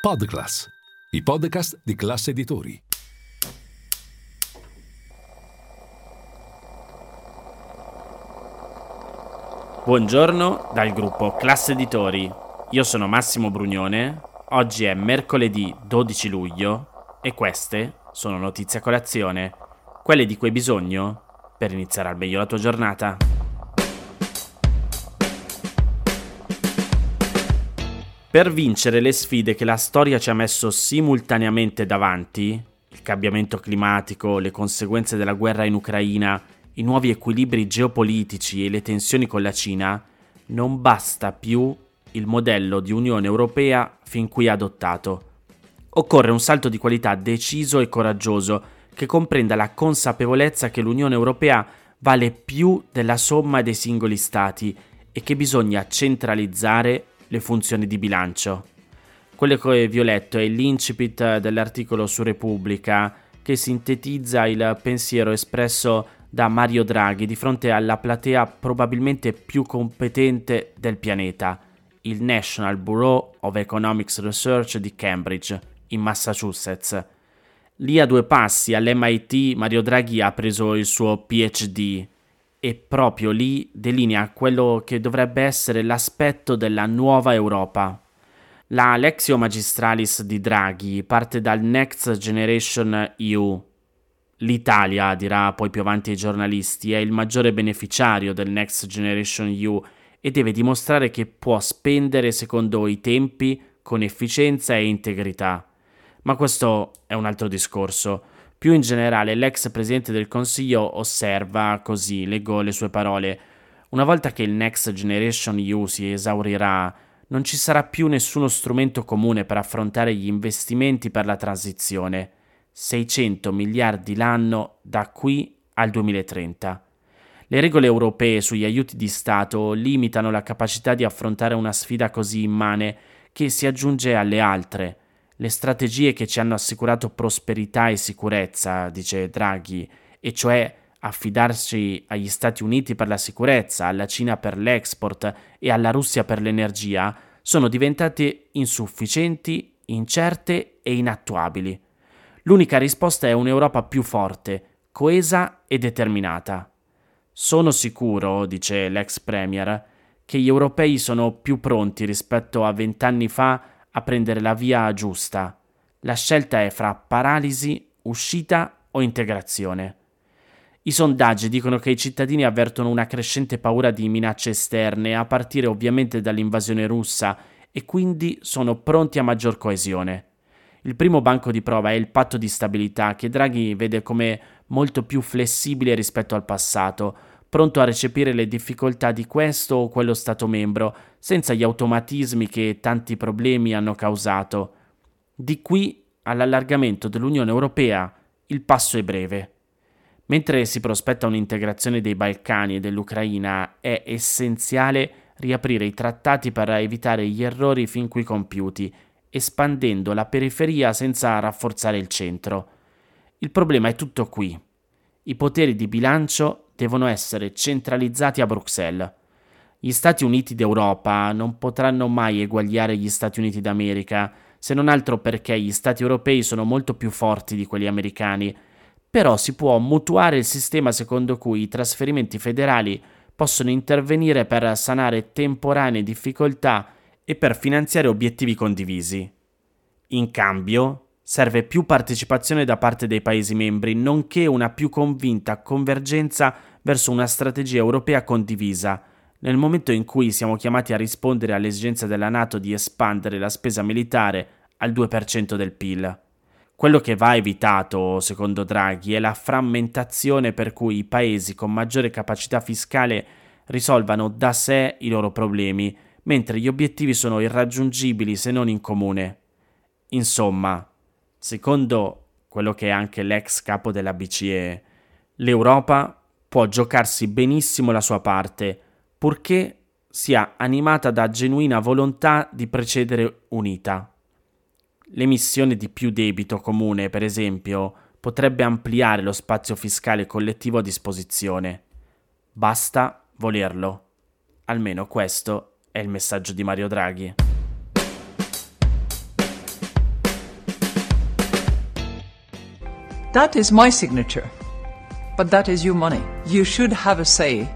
Podclass, i podcast di classe editori. Buongiorno dal gruppo Classe Editori. Io sono Massimo Brugnone. Oggi è mercoledì 12 luglio e queste sono notizie a colazione, quelle di cui hai bisogno per iniziare al meglio la tua giornata. Per vincere le sfide che la storia ci ha messo simultaneamente davanti, il cambiamento climatico, le conseguenze della guerra in Ucraina, i nuovi equilibri geopolitici e le tensioni con la Cina, non basta più il modello di Unione Europea fin qui adottato. Occorre un salto di qualità deciso e coraggioso che comprenda la consapevolezza che l'Unione Europea vale più della somma dei singoli Stati e che bisogna centralizzare le funzioni di bilancio. Quello che vi ho letto è l'incipit dell'articolo su Repubblica che sintetizza il pensiero espresso da Mario Draghi di fronte alla platea probabilmente più competente del pianeta, il National Bureau of Economics Research di Cambridge, in Massachusetts Lì a due passi all'MIT Mario Draghi ha preso il suo PhD e proprio lì delinea quello che dovrebbe essere l'aspetto della nuova Europa. La Lexio Magistralis di Draghi parte dal Next Generation EU. L'Italia, dirà poi più avanti ai giornalisti, è il maggiore beneficiario del Next Generation EU e deve dimostrare che può spendere secondo i tempi con efficienza e integrità. Ma questo è un altro discorso. Più in generale, l'ex presidente del Consiglio osserva così, leggo le sue parole, una volta che il Next Generation EU si esaurirà, non ci sarà più nessuno strumento comune per affrontare gli investimenti per la transizione. 600 miliardi l'anno da qui al 2030. Le regole europee sugli aiuti di Stato limitano la capacità di affrontare una sfida così immane che si aggiunge alle altre le strategie che ci hanno assicurato prosperità e sicurezza, dice Draghi, e cioè affidarci agli Stati Uniti per la sicurezza, alla Cina per l'export e alla Russia per l'energia, sono diventate insufficienti, incerte e inattuabili. L'unica risposta è un'Europa più forte, coesa e determinata. Sono sicuro, dice l'ex Premier, che gli europei sono più pronti rispetto a vent'anni fa a prendere la via giusta. La scelta è fra paralisi, uscita o integrazione. I sondaggi dicono che i cittadini avvertono una crescente paura di minacce esterne, a partire ovviamente dall'invasione russa, e quindi sono pronti a maggior coesione. Il primo banco di prova è il patto di stabilità, che Draghi vede come molto più flessibile rispetto al passato, pronto a recepire le difficoltà di questo o quello Stato membro, senza gli automatismi che tanti problemi hanno causato. Di qui all'allargamento dell'Unione Europea il passo è breve. Mentre si prospetta un'integrazione dei Balcani e dell'Ucraina, è essenziale riaprire i trattati per evitare gli errori fin qui compiuti, espandendo la periferia senza rafforzare il centro. Il problema è tutto qui. I poteri di bilancio devono essere centralizzati a Bruxelles. Gli Stati Uniti d'Europa non potranno mai eguagliare gli Stati Uniti d'America, se non altro perché gli Stati europei sono molto più forti di quelli americani, però si può mutuare il sistema secondo cui i trasferimenti federali possono intervenire per sanare temporanee difficoltà e per finanziare obiettivi condivisi. In cambio, serve più partecipazione da parte dei Paesi membri, nonché una più convinta convergenza verso una strategia europea condivisa, nel momento in cui siamo chiamati a rispondere all'esigenza della Nato di espandere la spesa militare al 2% del PIL. Quello che va evitato, secondo Draghi, è la frammentazione per cui i paesi con maggiore capacità fiscale risolvano da sé i loro problemi, mentre gli obiettivi sono irraggiungibili se non in comune. Insomma, secondo quello che è anche l'ex capo della BCE, l'Europa può giocarsi benissimo la sua parte, purché sia animata da genuina volontà di precedere unita. L'emissione di più debito comune, per esempio, potrebbe ampliare lo spazio fiscale collettivo a disposizione. Basta volerlo. Almeno questo è il messaggio di Mario Draghi. That is my signature. But that is your money. You should have a say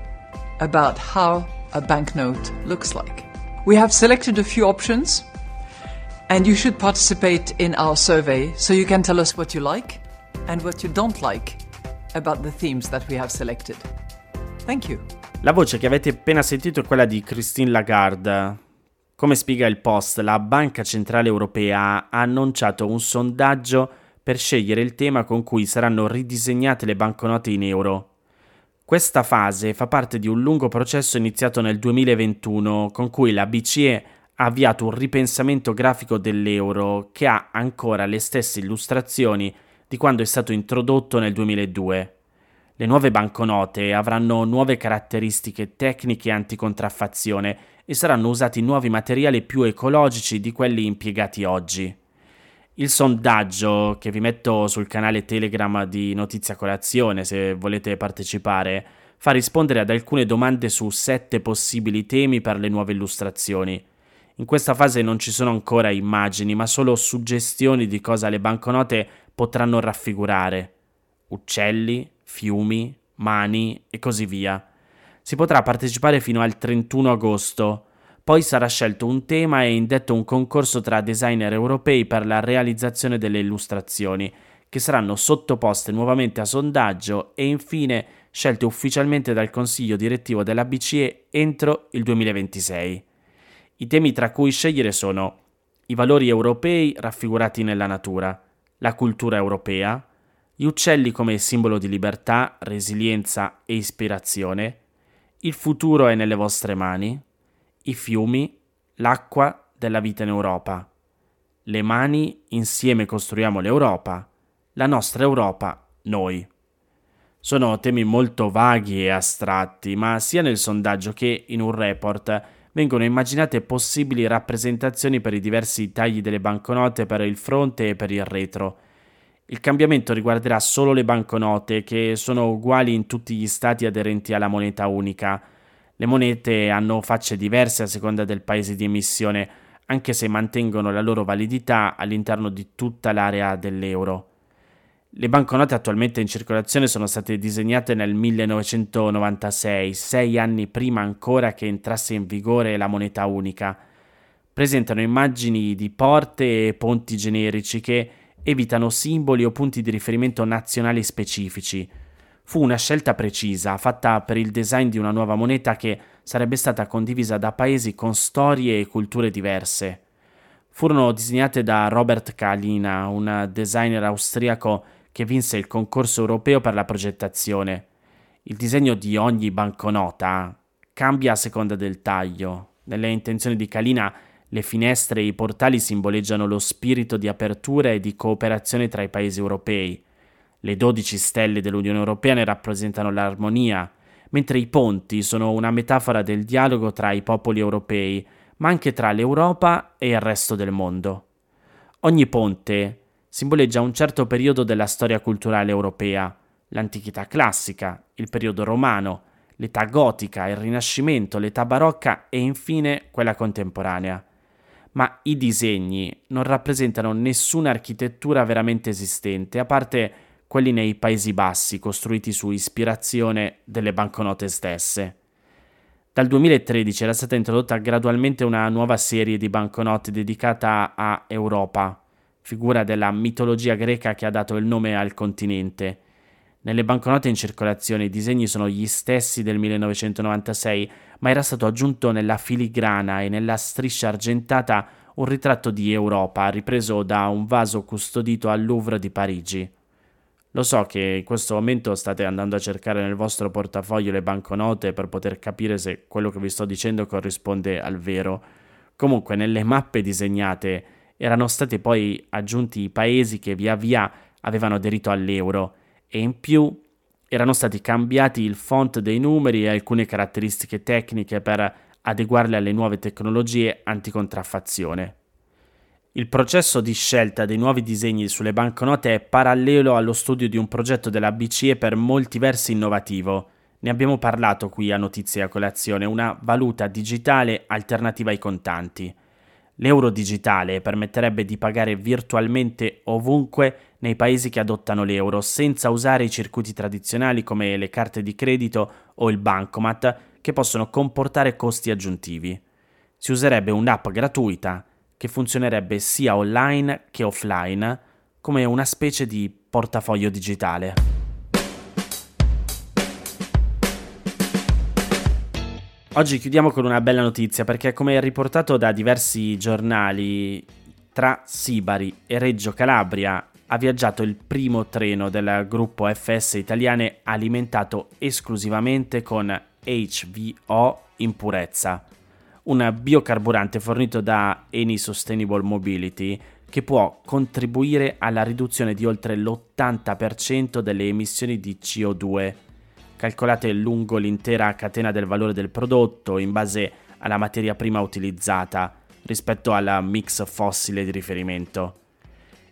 about how a banknote looks like. We have selected a few options and you should participate in our survey so you can tell us what you like and what you don't like about the themes that we have selected. Thank you. La voce che avete appena sentito è quella di Christine Lagarde. Come spiega il Post, la Banca Centrale Europea ha annunciato un sondaggio per scegliere il tema con cui saranno ridisegnate le banconote in euro. Questa fase fa parte di un lungo processo iniziato nel 2021 con cui la BCE ha avviato un ripensamento grafico dell'euro che ha ancora le stesse illustrazioni di quando è stato introdotto nel 2002. Le nuove banconote avranno nuove caratteristiche tecniche anticontraffazione e saranno usati nuovi materiali più ecologici di quelli impiegati oggi. Il sondaggio che vi metto sul canale Telegram di Notizia Colazione se volete partecipare fa rispondere ad alcune domande su sette possibili temi per le nuove illustrazioni. In questa fase non ci sono ancora immagini, ma solo suggestioni di cosa le banconote potranno raffigurare. Uccelli, fiumi, mani e così via. Si potrà partecipare fino al 31 agosto. Poi sarà scelto un tema e indetto un concorso tra designer europei per la realizzazione delle illustrazioni, che saranno sottoposte nuovamente a sondaggio e infine scelte ufficialmente dal Consiglio direttivo della BCE entro il 2026. I temi tra cui scegliere sono i valori europei raffigurati nella natura, la cultura europea, gli uccelli come simbolo di libertà, resilienza e ispirazione, il futuro è nelle vostre mani, i fiumi, l'acqua della vita in Europa. Le mani insieme costruiamo l'Europa, la nostra Europa, noi. Sono temi molto vaghi e astratti, ma sia nel sondaggio che in un report vengono immaginate possibili rappresentazioni per i diversi tagli delle banconote per il fronte e per il retro, il cambiamento riguarderà solo le banconote, che sono uguali in tutti gli stati aderenti alla moneta unica. Le monete hanno facce diverse a seconda del paese di emissione, anche se mantengono la loro validità all'interno di tutta l'area dell'euro. Le banconote attualmente in circolazione sono state disegnate nel 1996, sei anni prima ancora che entrasse in vigore la moneta unica. Presentano immagini di porte e ponti generici che evitano simboli o punti di riferimento nazionali specifici. Fu una scelta precisa, fatta per il design di una nuova moneta che sarebbe stata condivisa da paesi con storie e culture diverse. Furono disegnate da Robert Kalina, un designer austriaco che vinse il concorso europeo per la progettazione. Il disegno di ogni banconota cambia a seconda del taglio. Nelle intenzioni di Kalina le finestre e i portali simboleggiano lo spirito di apertura e di cooperazione tra i paesi europei. Le dodici stelle dell'Unione Europea ne rappresentano l'armonia, mentre i ponti sono una metafora del dialogo tra i popoli europei, ma anche tra l'Europa e il resto del mondo. Ogni ponte simboleggia un certo periodo della storia culturale europea, l'antichità classica, il periodo romano, l'età gotica, il rinascimento, l'età barocca e infine quella contemporanea ma i disegni non rappresentano nessuna architettura veramente esistente, a parte quelli nei Paesi Bassi, costruiti su ispirazione delle banconote stesse. Dal 2013 era stata introdotta gradualmente una nuova serie di banconote dedicata a Europa, figura della mitologia greca che ha dato il nome al continente. Nelle banconote in circolazione i disegni sono gli stessi del 1996, ma era stato aggiunto nella filigrana e nella striscia argentata un ritratto di Europa ripreso da un vaso custodito al Louvre di Parigi. Lo so che in questo momento state andando a cercare nel vostro portafoglio le banconote per poter capire se quello che vi sto dicendo corrisponde al vero. Comunque nelle mappe disegnate erano stati poi aggiunti i paesi che via via avevano aderito all'euro e in più erano stati cambiati il font dei numeri e alcune caratteristiche tecniche per adeguarle alle nuove tecnologie anticontraffazione. Il processo di scelta dei nuovi disegni sulle banconote è parallelo allo studio di un progetto della BCE per molti versi innovativo. Ne abbiamo parlato qui a Notizie a Colazione, una valuta digitale alternativa ai contanti. L'euro digitale permetterebbe di pagare virtualmente ovunque nei paesi che adottano l'euro senza usare i circuiti tradizionali come le carte di credito o il bancomat che possono comportare costi aggiuntivi. Si userebbe un'app gratuita che funzionerebbe sia online che offline come una specie di portafoglio digitale. Oggi chiudiamo con una bella notizia perché come riportato da diversi giornali, tra Sibari e Reggio Calabria ha viaggiato il primo treno del gruppo FS italiane alimentato esclusivamente con HVO in purezza, un biocarburante fornito da Eni Sustainable Mobility che può contribuire alla riduzione di oltre l'80% delle emissioni di CO2 calcolate lungo l'intera catena del valore del prodotto in base alla materia prima utilizzata rispetto al mix fossile di riferimento.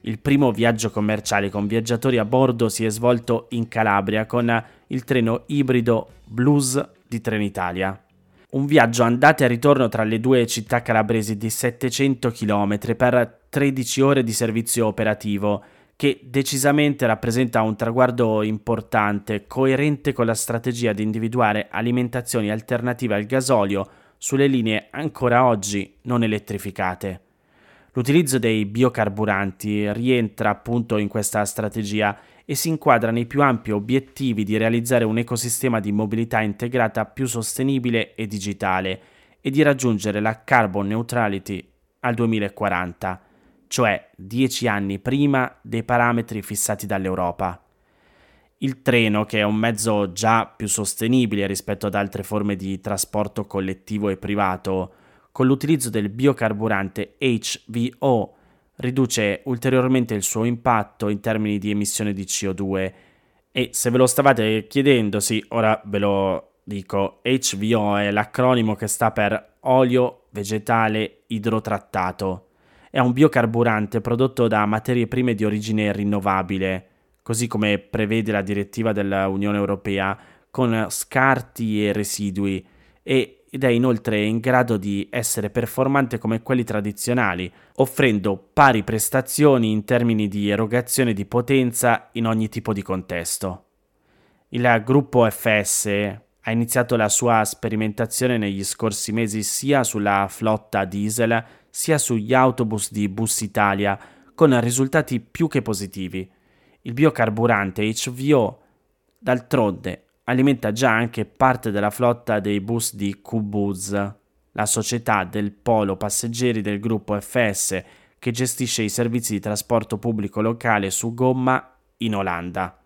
Il primo viaggio commerciale con viaggiatori a bordo si è svolto in Calabria con il treno ibrido Blues di Trenitalia. Un viaggio andate e ritorno tra le due città calabresi di 700 km per 13 ore di servizio operativo che decisamente rappresenta un traguardo importante, coerente con la strategia di individuare alimentazioni alternative al gasolio sulle linee ancora oggi non elettrificate. L'utilizzo dei biocarburanti rientra appunto in questa strategia e si inquadra nei più ampi obiettivi di realizzare un ecosistema di mobilità integrata più sostenibile e digitale e di raggiungere la carbon neutrality al 2040 cioè dieci anni prima dei parametri fissati dall'Europa. Il treno, che è un mezzo già più sostenibile rispetto ad altre forme di trasporto collettivo e privato, con l'utilizzo del biocarburante HVO riduce ulteriormente il suo impatto in termini di emissione di CO2 e se ve lo stavate chiedendo, sì, ora ve lo dico, HVO è l'acronimo che sta per olio vegetale idrotrattato. È un biocarburante prodotto da materie prime di origine rinnovabile, così come prevede la direttiva dell'Unione Europea, con scarti e residui, ed è inoltre in grado di essere performante come quelli tradizionali, offrendo pari prestazioni in termini di erogazione di potenza in ogni tipo di contesto. Il gruppo FS ha iniziato la sua sperimentazione negli scorsi mesi sia sulla flotta diesel sia sugli autobus di Bus Italia, con risultati più che positivi. Il biocarburante HVO, d'altronde, alimenta già anche parte della flotta dei bus di QBuz, la società del polo passeggeri del gruppo FS che gestisce i servizi di trasporto pubblico locale su gomma in Olanda.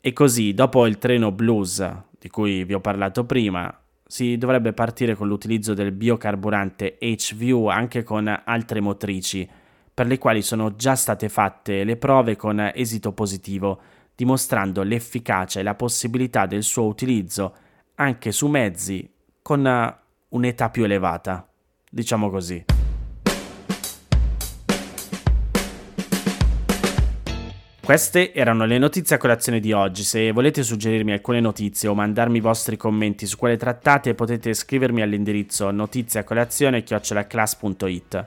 E così, dopo il treno Blues, di cui vi ho parlato prima, si dovrebbe partire con l'utilizzo del biocarburante HVU anche con altre motrici, per le quali sono già state fatte le prove con esito positivo, dimostrando l'efficacia e la possibilità del suo utilizzo anche su mezzi con un'età più elevata, diciamo così. Queste erano le notizie a colazione di oggi. Se volete suggerirmi alcune notizie o mandarmi i vostri commenti su quelle trattate, potete scrivermi all'indirizzo notiziacolazione.it.